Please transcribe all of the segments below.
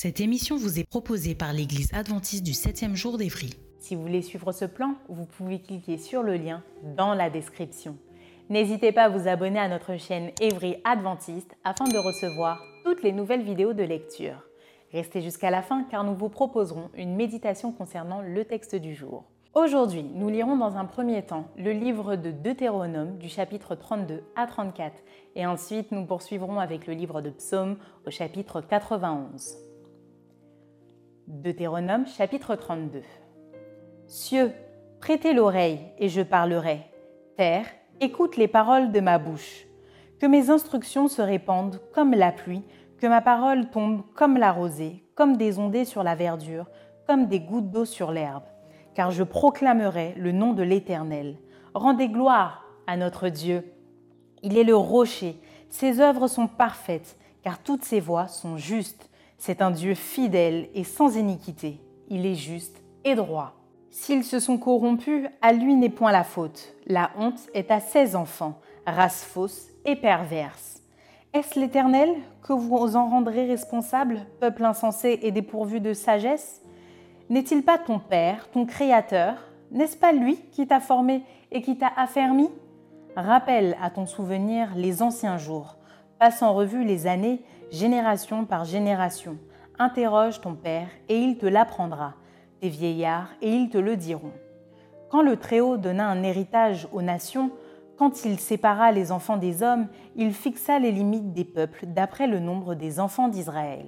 Cette émission vous est proposée par l'Église adventiste du 7e jour d'Évry. Si vous voulez suivre ce plan, vous pouvez cliquer sur le lien dans la description. N'hésitez pas à vous abonner à notre chaîne Évry Adventiste afin de recevoir toutes les nouvelles vidéos de lecture. Restez jusqu'à la fin car nous vous proposerons une méditation concernant le texte du jour. Aujourd'hui, nous lirons dans un premier temps le livre de Deutéronome du chapitre 32 à 34 et ensuite nous poursuivrons avec le livre de Psaume au chapitre 91. Deutéronome chapitre 32. Cieux, prêtez l'oreille et je parlerai. Terre, écoute les paroles de ma bouche. Que mes instructions se répandent comme la pluie, que ma parole tombe comme la rosée, comme des ondées sur la verdure, comme des gouttes d'eau sur l'herbe. Car je proclamerai le nom de l'Éternel. Rendez gloire à notre Dieu. Il est le rocher, ses œuvres sont parfaites, car toutes ses voies sont justes. C'est un Dieu fidèle et sans iniquité. Il est juste et droit. S'ils se sont corrompus, à lui n'est point la faute. La honte est à ses enfants, race fausse et perverse. Est-ce l'Éternel que vous en rendrez responsable, peuple insensé et dépourvu de sagesse? N'est-il pas ton Père, ton Créateur? N'est-ce pas lui qui t'a formé et qui t'a affermi? Rappelle à ton souvenir les anciens jours, passe en revue les années génération par génération. Interroge ton Père et il te l'apprendra, tes vieillards et ils te le diront. Quand le Très-Haut donna un héritage aux nations, quand il sépara les enfants des hommes, il fixa les limites des peuples d'après le nombre des enfants d'Israël.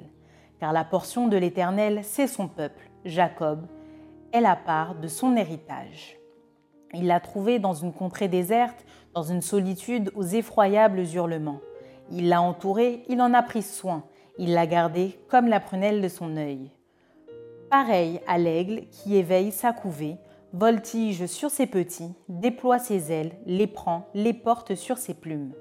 Car la portion de l'Éternel, c'est son peuple, Jacob, est la part de son héritage. Il l'a trouvé dans une contrée déserte, dans une solitude aux effroyables hurlements. Il l'a entouré, il en a pris soin, il l'a gardé comme la prunelle de son œil. Pareil à l'aigle qui éveille sa couvée, voltige sur ses petits, déploie ses ailes, les prend, les porte sur ses plumes.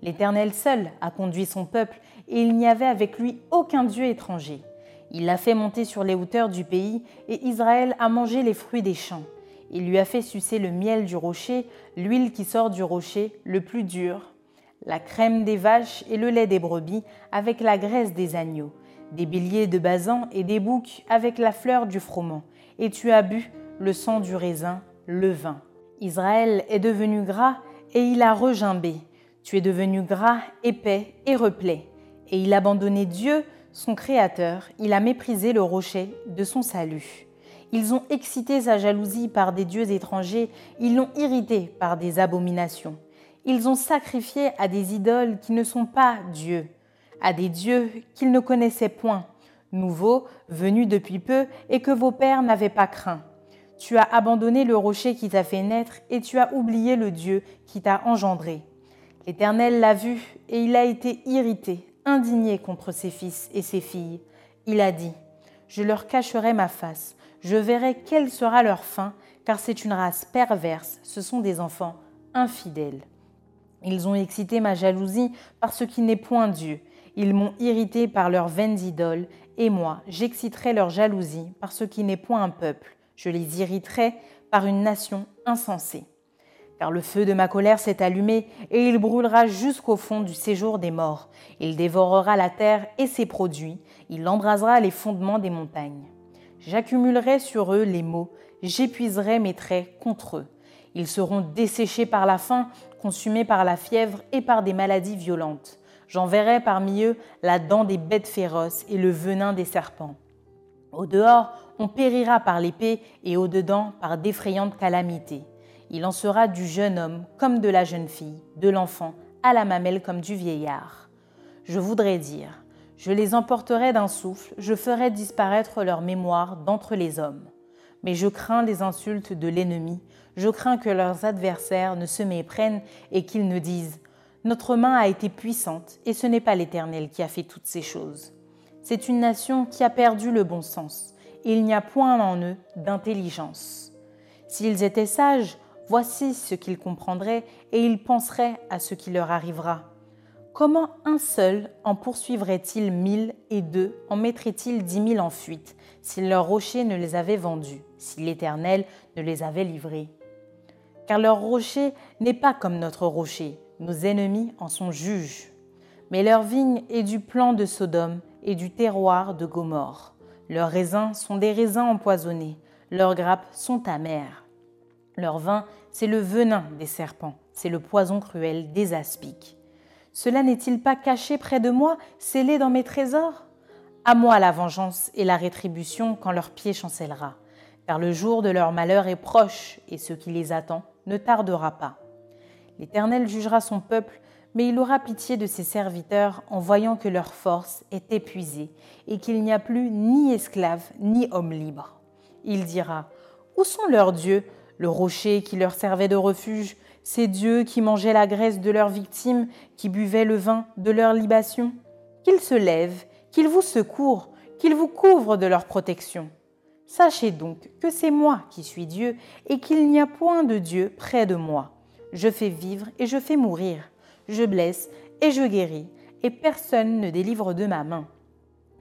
L'Éternel seul a conduit son peuple, et il n'y avait avec lui aucun Dieu étranger. Il l'a fait monter sur les hauteurs du pays, et Israël a mangé les fruits des champs. Il lui a fait sucer le miel du rocher, l'huile qui sort du rocher, le plus dur, la crème des vaches et le lait des brebis avec la graisse des agneaux, des béliers de basan et des boucs avec la fleur du froment, et tu as bu le sang du raisin, le vin. Israël est devenu gras et il a regimbé. Tu es devenu gras, épais et replet. Et il a abandonné Dieu, son Créateur, il a méprisé le rocher de son salut. Ils ont excité sa jalousie par des dieux étrangers, ils l'ont irrité par des abominations. Ils ont sacrifié à des idoles qui ne sont pas Dieu, à des dieux qu'ils ne connaissaient point, nouveaux, venus depuis peu et que vos pères n'avaient pas craint. Tu as abandonné le rocher qui t'a fait naître et tu as oublié le Dieu qui t'a engendré. L'Éternel l'a vu et il a été irrité, indigné contre ses fils et ses filles. Il a dit, Je leur cacherai ma face, je verrai quelle sera leur fin, car c'est une race perverse, ce sont des enfants infidèles. Ils ont excité ma jalousie par ce qui n'est point Dieu. Ils m'ont irrité par leurs vaines idoles, et moi, j'exciterai leur jalousie par ce qui n'est point un peuple. Je les irriterai par une nation insensée. Car le feu de ma colère s'est allumé, et il brûlera jusqu'au fond du séjour des morts. Il dévorera la terre et ses produits, il embrasera les fondements des montagnes. J'accumulerai sur eux les maux, j'épuiserai mes traits contre eux. Ils seront desséchés par la faim, consumés par la fièvre et par des maladies violentes. J'enverrai parmi eux la dent des bêtes féroces et le venin des serpents. Au dehors, on périra par l'épée et au dedans par d'effrayantes calamités. Il en sera du jeune homme comme de la jeune fille, de l'enfant à la mamelle comme du vieillard. Je voudrais dire, je les emporterai d'un souffle, je ferai disparaître leur mémoire d'entre les hommes. Mais je crains les insultes de l'ennemi, je crains que leurs adversaires ne se méprennent et qu'ils ne disent Notre main a été puissante, et ce n'est pas l'Éternel qui a fait toutes ces choses. C'est une nation qui a perdu le bon sens, il n'y a point en eux d'intelligence. S'ils étaient sages, voici ce qu'ils comprendraient, et ils penseraient à ce qui leur arrivera. Comment un seul en poursuivrait-il mille et deux en mettrait-il dix mille en fuite, si leur rocher ne les avait vendus, si l'Éternel ne les avait livrés? Car leur rocher n'est pas comme notre rocher, nos ennemis en sont juges. Mais leur vigne est du plan de Sodome et du terroir de Gomorre. Leurs raisins sont des raisins empoisonnés, leurs grappes sont amères. Leur vin, c'est le venin des serpents, c'est le poison cruel des aspics. Cela n'est-il pas caché près de moi, scellé dans mes trésors? À moi la vengeance et la rétribution quand leur pied chancellera, car le jour de leur malheur est proche, et ce qui les attend ne tardera pas. L'Éternel jugera son peuple, mais il aura pitié de ses serviteurs en voyant que leur force est épuisée et qu'il n'y a plus ni esclaves ni hommes libres. Il dira Où sont leurs dieux, le rocher qui leur servait de refuge, ces dieux qui mangeaient la graisse de leurs victimes, qui buvaient le vin de leur libation Qu'ils se lèvent, qu'ils vous secourent, qu'ils vous couvrent de leur protection. Sachez donc que c'est moi qui suis Dieu et qu'il n'y a point de Dieu près de moi. Je fais vivre et je fais mourir. Je blesse et je guéris, et personne ne délivre de ma main.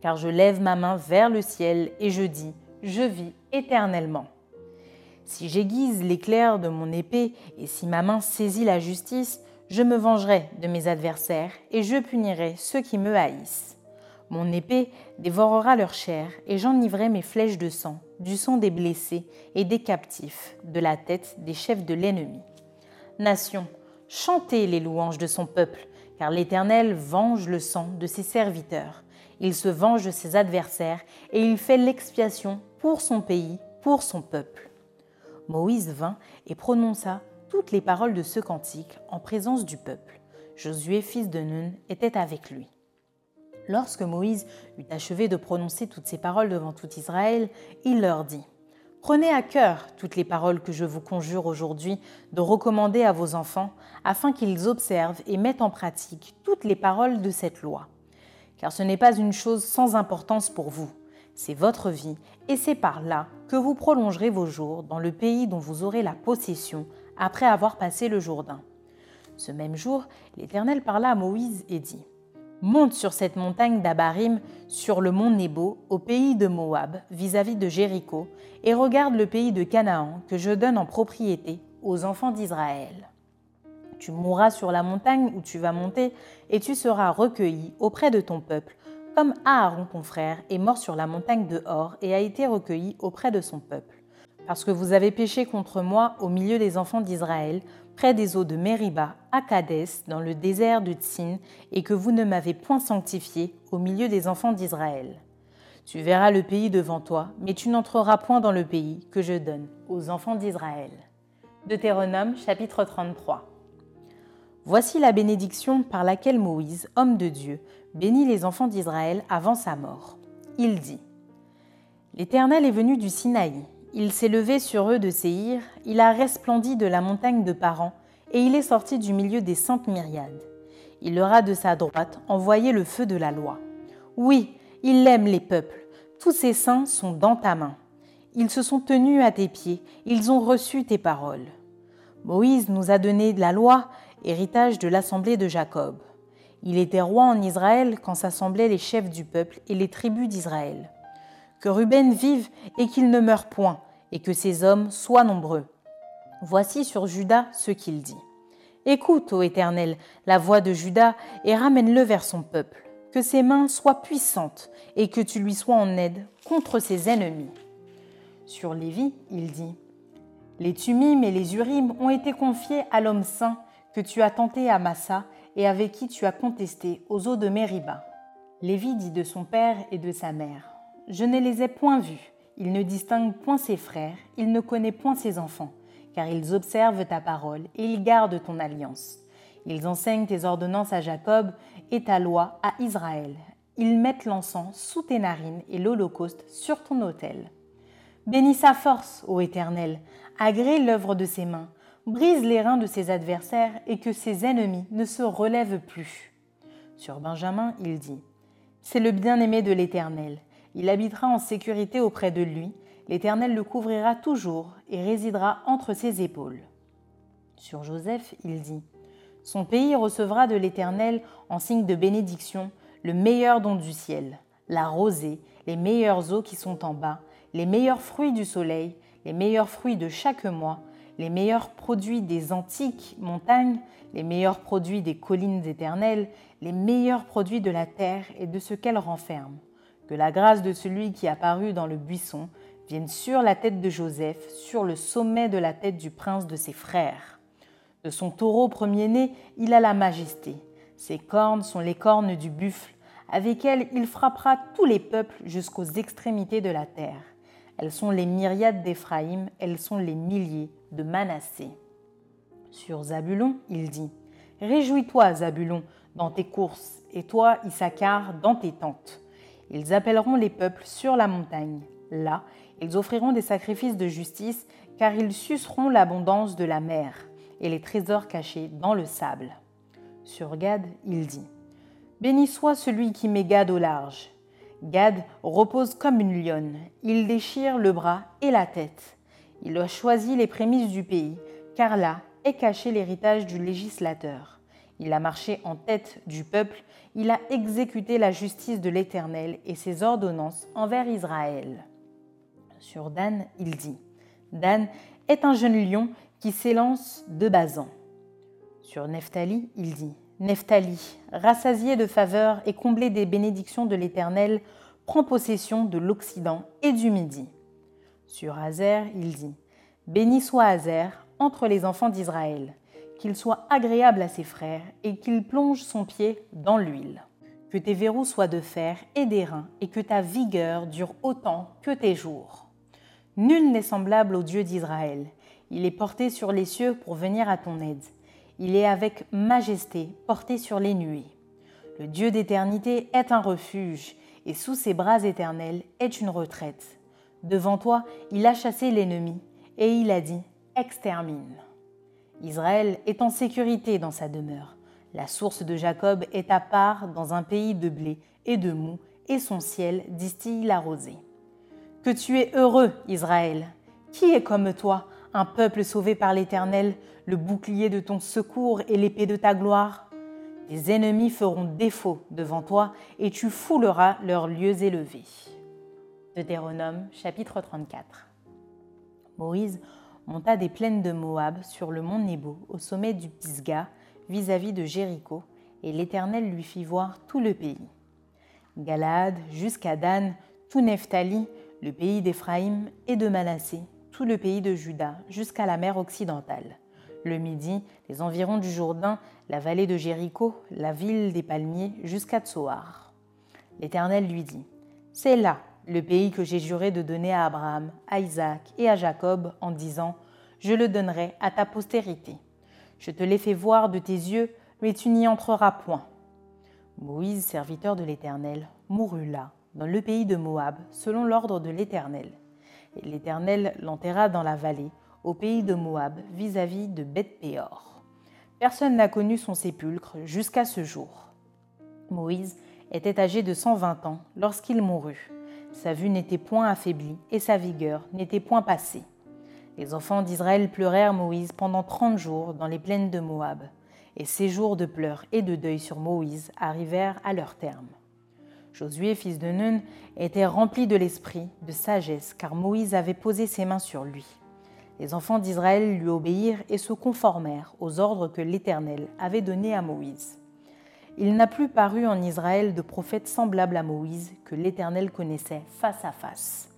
Car je lève ma main vers le ciel et je dis, je vis éternellement. Si j'aiguise l'éclair de mon épée et si ma main saisit la justice, je me vengerai de mes adversaires et je punirai ceux qui me haïssent. Mon épée dévorera leur chair et j'enivrerai mes flèches de sang, du sang des blessés et des captifs, de la tête des chefs de l'ennemi. Nation, chantez les louanges de son peuple, car l'Éternel venge le sang de ses serviteurs. Il se venge de ses adversaires et il fait l'expiation pour son pays, pour son peuple. Moïse vint et prononça toutes les paroles de ce cantique en présence du peuple. Josué, fils de Nun, était avec lui. Lorsque Moïse eut achevé de prononcer toutes ces paroles devant tout Israël, il leur dit Prenez à cœur toutes les paroles que je vous conjure aujourd'hui de recommander à vos enfants, afin qu'ils observent et mettent en pratique toutes les paroles de cette loi. Car ce n'est pas une chose sans importance pour vous, c'est votre vie, et c'est par là que vous prolongerez vos jours dans le pays dont vous aurez la possession après avoir passé le Jourdain. Ce même jour, l'Éternel parla à Moïse et dit Monte sur cette montagne d'Abarim, sur le mont Nebo, au pays de Moab, vis-à-vis de Jéricho, et regarde le pays de Canaan que je donne en propriété aux enfants d'Israël. Tu mourras sur la montagne où tu vas monter, et tu seras recueilli auprès de ton peuple, comme Aaron ton frère est mort sur la montagne de Hor et a été recueilli auprès de son peuple. Parce que vous avez péché contre moi au milieu des enfants d'Israël, près des eaux de Mériba, à Kadès, dans le désert de Tsin, et que vous ne m'avez point sanctifié au milieu des enfants d'Israël. Tu verras le pays devant toi, mais tu n'entreras point dans le pays que je donne aux enfants d'Israël. Deutéronome chapitre 33. Voici la bénédiction par laquelle Moïse, homme de Dieu, bénit les enfants d'Israël avant sa mort. Il dit L'Éternel est venu du Sinaï, il s'est levé sur eux de Séhir, il a resplendi de la montagne de Paran, et il est sorti du milieu des saintes myriades. Il leur a de sa droite envoyé le feu de la loi. Oui, il aime les peuples, tous ses saints sont dans ta main. Ils se sont tenus à tes pieds, ils ont reçu tes paroles. Moïse nous a donné la loi, héritage de l'assemblée de Jacob. Il était roi en Israël quand s'assemblaient les chefs du peuple et les tribus d'Israël. Que Ruben vive et qu'il ne meure point, et que ses hommes soient nombreux. Voici sur Judas ce qu'il dit. Écoute, ô Éternel, la voix de Judas et ramène-le vers son peuple. Que ses mains soient puissantes et que tu lui sois en aide contre ses ennemis. Sur Lévi, il dit Les Tumim et les Urim ont été confiés à l'homme saint que tu as tenté à Massa et avec qui tu as contesté aux eaux de Mériba. Lévi dit de son père et de sa mère Je ne les ai point vus, il ne distingue point ses frères, il ne connaît point ses enfants, car ils observent ta parole et ils gardent ton alliance. Ils enseignent tes ordonnances à Jacob et ta loi à Israël. Ils mettent l'encens sous tes narines et l'holocauste sur ton autel. Bénis sa force, ô Éternel, agrée l'œuvre de ses mains, brise les reins de ses adversaires et que ses ennemis ne se relèvent plus. Sur Benjamin, il dit C'est le bien-aimé de l'Éternel. Il habitera en sécurité auprès de lui. L'Éternel le couvrira toujours et résidera entre ses épaules. Sur Joseph, il dit Son pays recevra de l'Éternel en signe de bénédiction le meilleur don du ciel, la rosée, les meilleures eaux qui sont en bas, les meilleurs fruits du soleil, les meilleurs fruits de chaque mois, les meilleurs produits des antiques montagnes, les meilleurs produits des collines éternelles, les meilleurs produits de la terre et de ce qu'elle renferme. Que la grâce de celui qui apparut dans le buisson vienne sur la tête de Joseph, sur le sommet de la tête du prince de ses frères. De son taureau premier-né, il a la majesté. Ses cornes sont les cornes du buffle, avec elles il frappera tous les peuples jusqu'aux extrémités de la terre. Elles sont les myriades d'Éphraïm, elles sont les milliers de Manassé. Sur Zabulon, il dit Réjouis-toi, Zabulon, dans tes courses, et toi, Issachar, dans tes tentes. Ils appelleront les peuples sur la montagne. Là, ils offriront des sacrifices de justice, car ils suceront l'abondance de la mer et les trésors cachés dans le sable. Sur Gad, il dit Béni soit celui qui met Gad au large. Gad repose comme une lionne. Il déchire le bras et la tête. Il a choisi les prémices du pays, car là est caché l'héritage du législateur. Il a marché en tête du peuple, il a exécuté la justice de l'Éternel et ses ordonnances envers Israël. Sur Dan, il dit Dan est un jeune lion qui s'élance de Bazan. Sur Nephtali, il dit Nephtali, rassasié de faveur et comblé des bénédictions de l'Éternel, prend possession de l'Occident et du Midi. Sur Hazer, il dit Béni soit Hazer entre les enfants d'Israël, qu'il soit agréable à ses frères et qu'il plonge son pied dans l'huile. Que tes verrous soient de fer et d'airain et que ta vigueur dure autant que tes jours. Nul n'est semblable au Dieu d'Israël. Il est porté sur les cieux pour venir à ton aide. Il est avec majesté porté sur les nuées. Le Dieu d'éternité est un refuge, et sous ses bras éternels est une retraite. Devant toi, il a chassé l'ennemi, et il a dit, Extermine. Israël est en sécurité dans sa demeure. La source de Jacob est à part dans un pays de blé et de mou, et son ciel distille la rosée. Que tu es heureux, Israël. Qui est comme toi, un peuple sauvé par l'Éternel, le bouclier de ton secours et l'épée de ta gloire. Tes ennemis feront défaut devant toi et tu fouleras leurs lieux élevés. Deutéronome chapitre 34 Moïse monta des plaines de Moab sur le mont Nebo au sommet du Pisga vis-à-vis de Jéricho et l'Éternel lui fit voir tout le pays. Galaad jusqu'à Dan, tout Nephtali, le pays d'Éphraïm et de Manassé, tout le pays de Juda jusqu'à la mer occidentale. Le Midi, les environs du Jourdain, la vallée de Jéricho, la ville des palmiers, jusqu'à Tsoar. L'Éternel lui dit C'est là le pays que j'ai juré de donner à Abraham, à Isaac et à Jacob en disant Je le donnerai à ta postérité. Je te l'ai fait voir de tes yeux, mais tu n'y entreras point. Moïse, serviteur de l'Éternel, mourut là, dans le pays de Moab, selon l'ordre de l'Éternel et l'Éternel l'enterra dans la vallée, au pays de Moab, vis-à-vis de Beth-Péor. Personne n'a connu son sépulcre jusqu'à ce jour. Moïse était âgé de 120 ans lorsqu'il mourut. Sa vue n'était point affaiblie et sa vigueur n'était point passée. Les enfants d'Israël pleurèrent Moïse pendant trente jours dans les plaines de Moab, et ces jours de pleurs et de deuil sur Moïse arrivèrent à leur terme. Josué, fils de Nun, était rempli de l'esprit, de sagesse, car Moïse avait posé ses mains sur lui. Les enfants d'Israël lui obéirent et se conformèrent aux ordres que l'Éternel avait donnés à Moïse. Il n'a plus paru en Israël de prophète semblable à Moïse que l'Éternel connaissait face à face.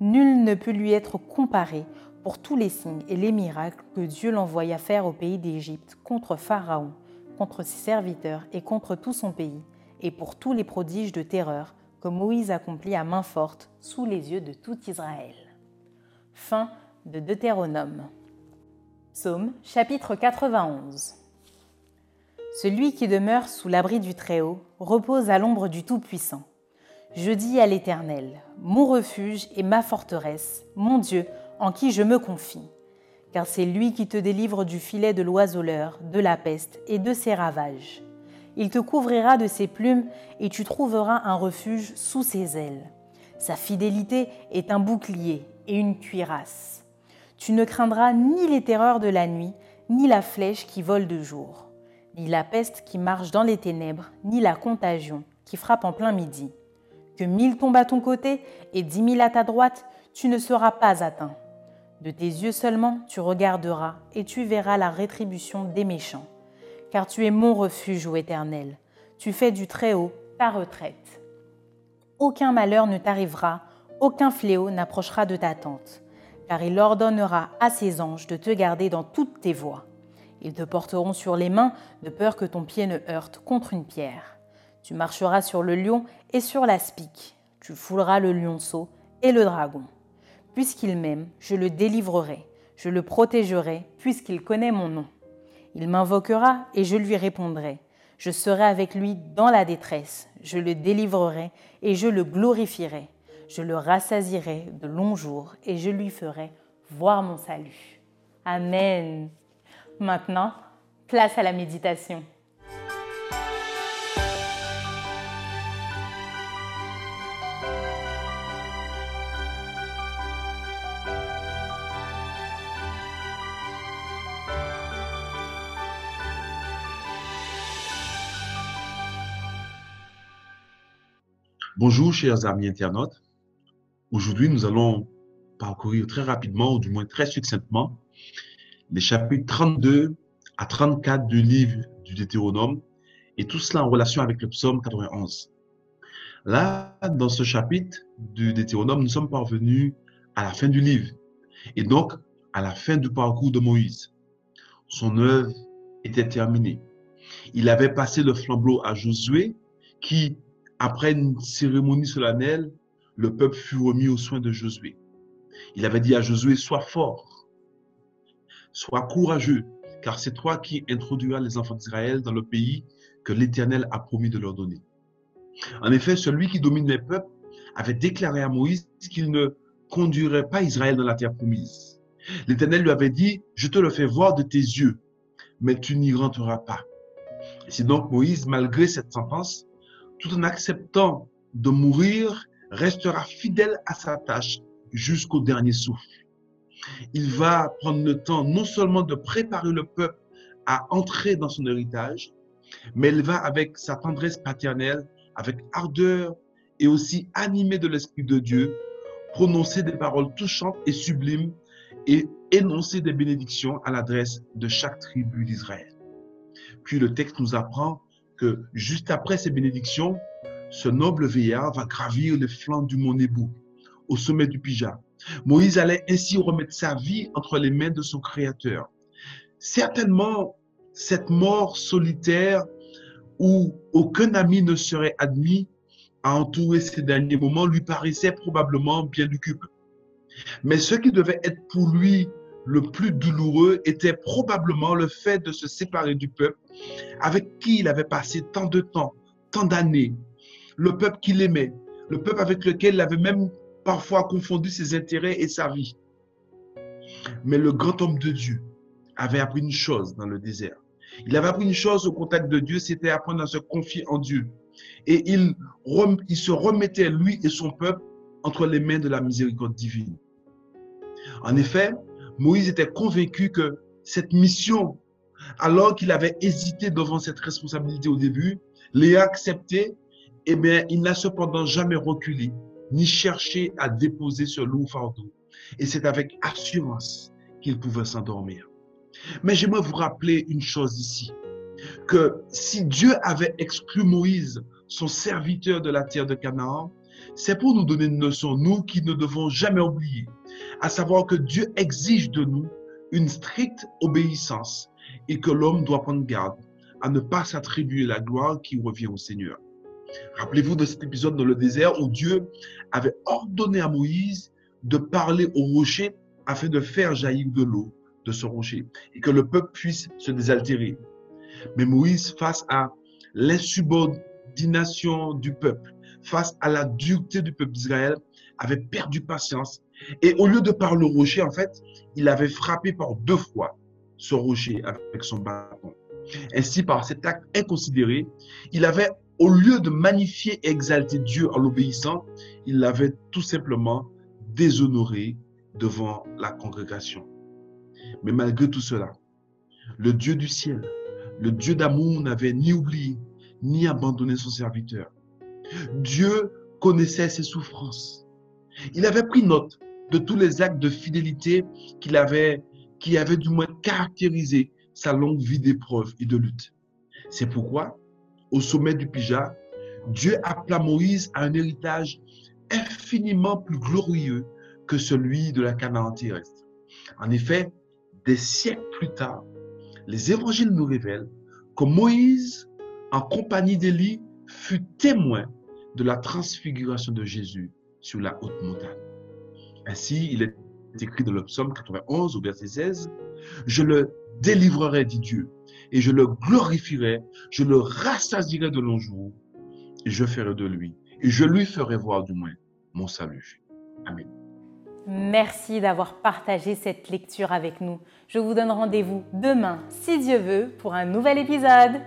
Nul ne peut lui être comparé pour tous les signes et les miracles que Dieu l'envoya faire au pays d'Égypte contre Pharaon, contre ses serviteurs et contre tout son pays, et pour tous les prodiges de terreur que Moïse accomplit à main forte sous les yeux de tout Israël. Fin de Deutéronome. Psaume chapitre 91 Celui qui demeure sous l'abri du Très-Haut repose à l'ombre du Tout-Puissant. Je dis à l'Éternel, mon refuge et ma forteresse, mon Dieu, en qui je me confie. Car c'est lui qui te délivre du filet de l'oiseleur, de la peste et de ses ravages. Il te couvrira de ses plumes et tu trouveras un refuge sous ses ailes. Sa fidélité est un bouclier et une cuirasse. Tu ne craindras ni les terreurs de la nuit, ni la flèche qui vole de jour, ni la peste qui marche dans les ténèbres, ni la contagion qui frappe en plein midi. Que mille tombent à ton côté et dix mille à ta droite, tu ne seras pas atteint. De tes yeux seulement tu regarderas et tu verras la rétribution des méchants. Car tu es mon refuge, ô Éternel. Tu fais du Très-Haut ta retraite. Aucun malheur ne t'arrivera, aucun fléau n'approchera de ta tente car il ordonnera à ses anges de te garder dans toutes tes voies. Ils te porteront sur les mains de peur que ton pied ne heurte contre une pierre. Tu marcheras sur le lion et sur l'aspic. Tu fouleras le lionceau et le dragon. Puisqu'il m'aime, je le délivrerai. Je le protégerai, puisqu'il connaît mon nom. Il m'invoquera et je lui répondrai. Je serai avec lui dans la détresse. Je le délivrerai et je le glorifierai je le rassasirai de longs jours et je lui ferai voir mon salut. Amen. Maintenant, place à la méditation. Bonjour chers amis internautes. Aujourd'hui, nous allons parcourir très rapidement, ou du moins très succinctement, les chapitres 32 à 34 du livre du Deutéronome, et tout cela en relation avec le psaume 91. Là, dans ce chapitre du Deutéronome, nous sommes parvenus à la fin du livre, et donc à la fin du parcours de Moïse. Son œuvre était terminée. Il avait passé le flambeau à Josué, qui, après une cérémonie solennelle, le peuple fut remis aux soins de Josué. Il avait dit à Josué, sois fort, sois courageux, car c'est toi qui introduiras les enfants d'Israël dans le pays que l'Éternel a promis de leur donner. En effet, celui qui domine les peuples avait déclaré à Moïse qu'il ne conduirait pas Israël dans la terre promise. L'Éternel lui avait dit, je te le fais voir de tes yeux, mais tu n'y rentreras pas. C'est donc Moïse, malgré cette sentence, tout en acceptant de mourir restera fidèle à sa tâche jusqu'au dernier souffle. Il va prendre le temps non seulement de préparer le peuple à entrer dans son héritage, mais il va avec sa tendresse paternelle, avec ardeur et aussi animé de l'Esprit de Dieu, prononcer des paroles touchantes et sublimes et énoncer des bénédictions à l'adresse de chaque tribu d'Israël. Puis le texte nous apprend que juste après ces bénédictions, ce noble vieillard va gravir les flancs du mont Nebo, au sommet du Pija. Moïse allait ainsi remettre sa vie entre les mains de son Créateur. Certainement, cette mort solitaire où aucun ami ne serait admis à entourer ces derniers moments lui paraissait probablement bien lugubre. Mais ce qui devait être pour lui le plus douloureux était probablement le fait de se séparer du peuple avec qui il avait passé tant de temps, tant d'années, le peuple qu'il aimait, le peuple avec lequel il avait même parfois confondu ses intérêts et sa vie. Mais le grand homme de Dieu avait appris une chose dans le désert. Il avait appris une chose au contact de Dieu, c'était apprendre à se confier en Dieu. Et il, se remettait, lui et son peuple, entre les mains de la miséricorde divine. En effet, Moïse était convaincu que cette mission, alors qu'il avait hésité devant cette responsabilité au début, l'ait acceptée eh bien, il n'a cependant jamais reculé, ni cherché à déposer ce lourd fardeau. Et c'est avec assurance qu'il pouvait s'endormir. Mais j'aimerais vous rappeler une chose ici, que si Dieu avait exclu Moïse, son serviteur de la terre de Canaan, c'est pour nous donner une leçon, nous qui ne devons jamais oublier, à savoir que Dieu exige de nous une stricte obéissance et que l'homme doit prendre garde à ne pas s'attribuer la gloire qui revient au Seigneur. Rappelez-vous de cet épisode dans le désert où Dieu avait ordonné à Moïse de parler au rocher afin de faire jaillir de l'eau de ce rocher et que le peuple puisse se désaltérer. Mais Moïse, face à l'insubordination du peuple, face à la dureté du peuple d'Israël, avait perdu patience. Et au lieu de par le rocher, en fait, il avait frappé par deux fois ce rocher avec son bâton. Ainsi, par cet acte inconsidéré, il avait, au lieu de magnifier et exalter Dieu en l'obéissant, il l'avait tout simplement déshonoré devant la congrégation. Mais malgré tout cela, le Dieu du ciel, le Dieu d'amour n'avait ni oublié, ni abandonné son serviteur. Dieu connaissait ses souffrances. Il avait pris note de tous les actes de fidélité qu'il avait, qui avaient du moins caractérisé sa longue vie d'épreuve et de lutte. C'est pourquoi, au sommet du Pija, Dieu appela Moïse à un héritage infiniment plus glorieux que celui de la Canaan terrestre. En effet, des siècles plus tard, les évangiles nous révèlent que Moïse, en compagnie d'Élie, fut témoin de la transfiguration de Jésus sur la haute montagne. Ainsi, il est écrit dans le psaume 91 au verset 16, Je le délivrerai, dit Dieu, et je le glorifierai, je le rassasierai de longs jours, et je ferai de lui, et je lui ferai voir du moins mon salut. Amen. Merci d'avoir partagé cette lecture avec nous. Je vous donne rendez-vous demain, si Dieu veut, pour un nouvel épisode.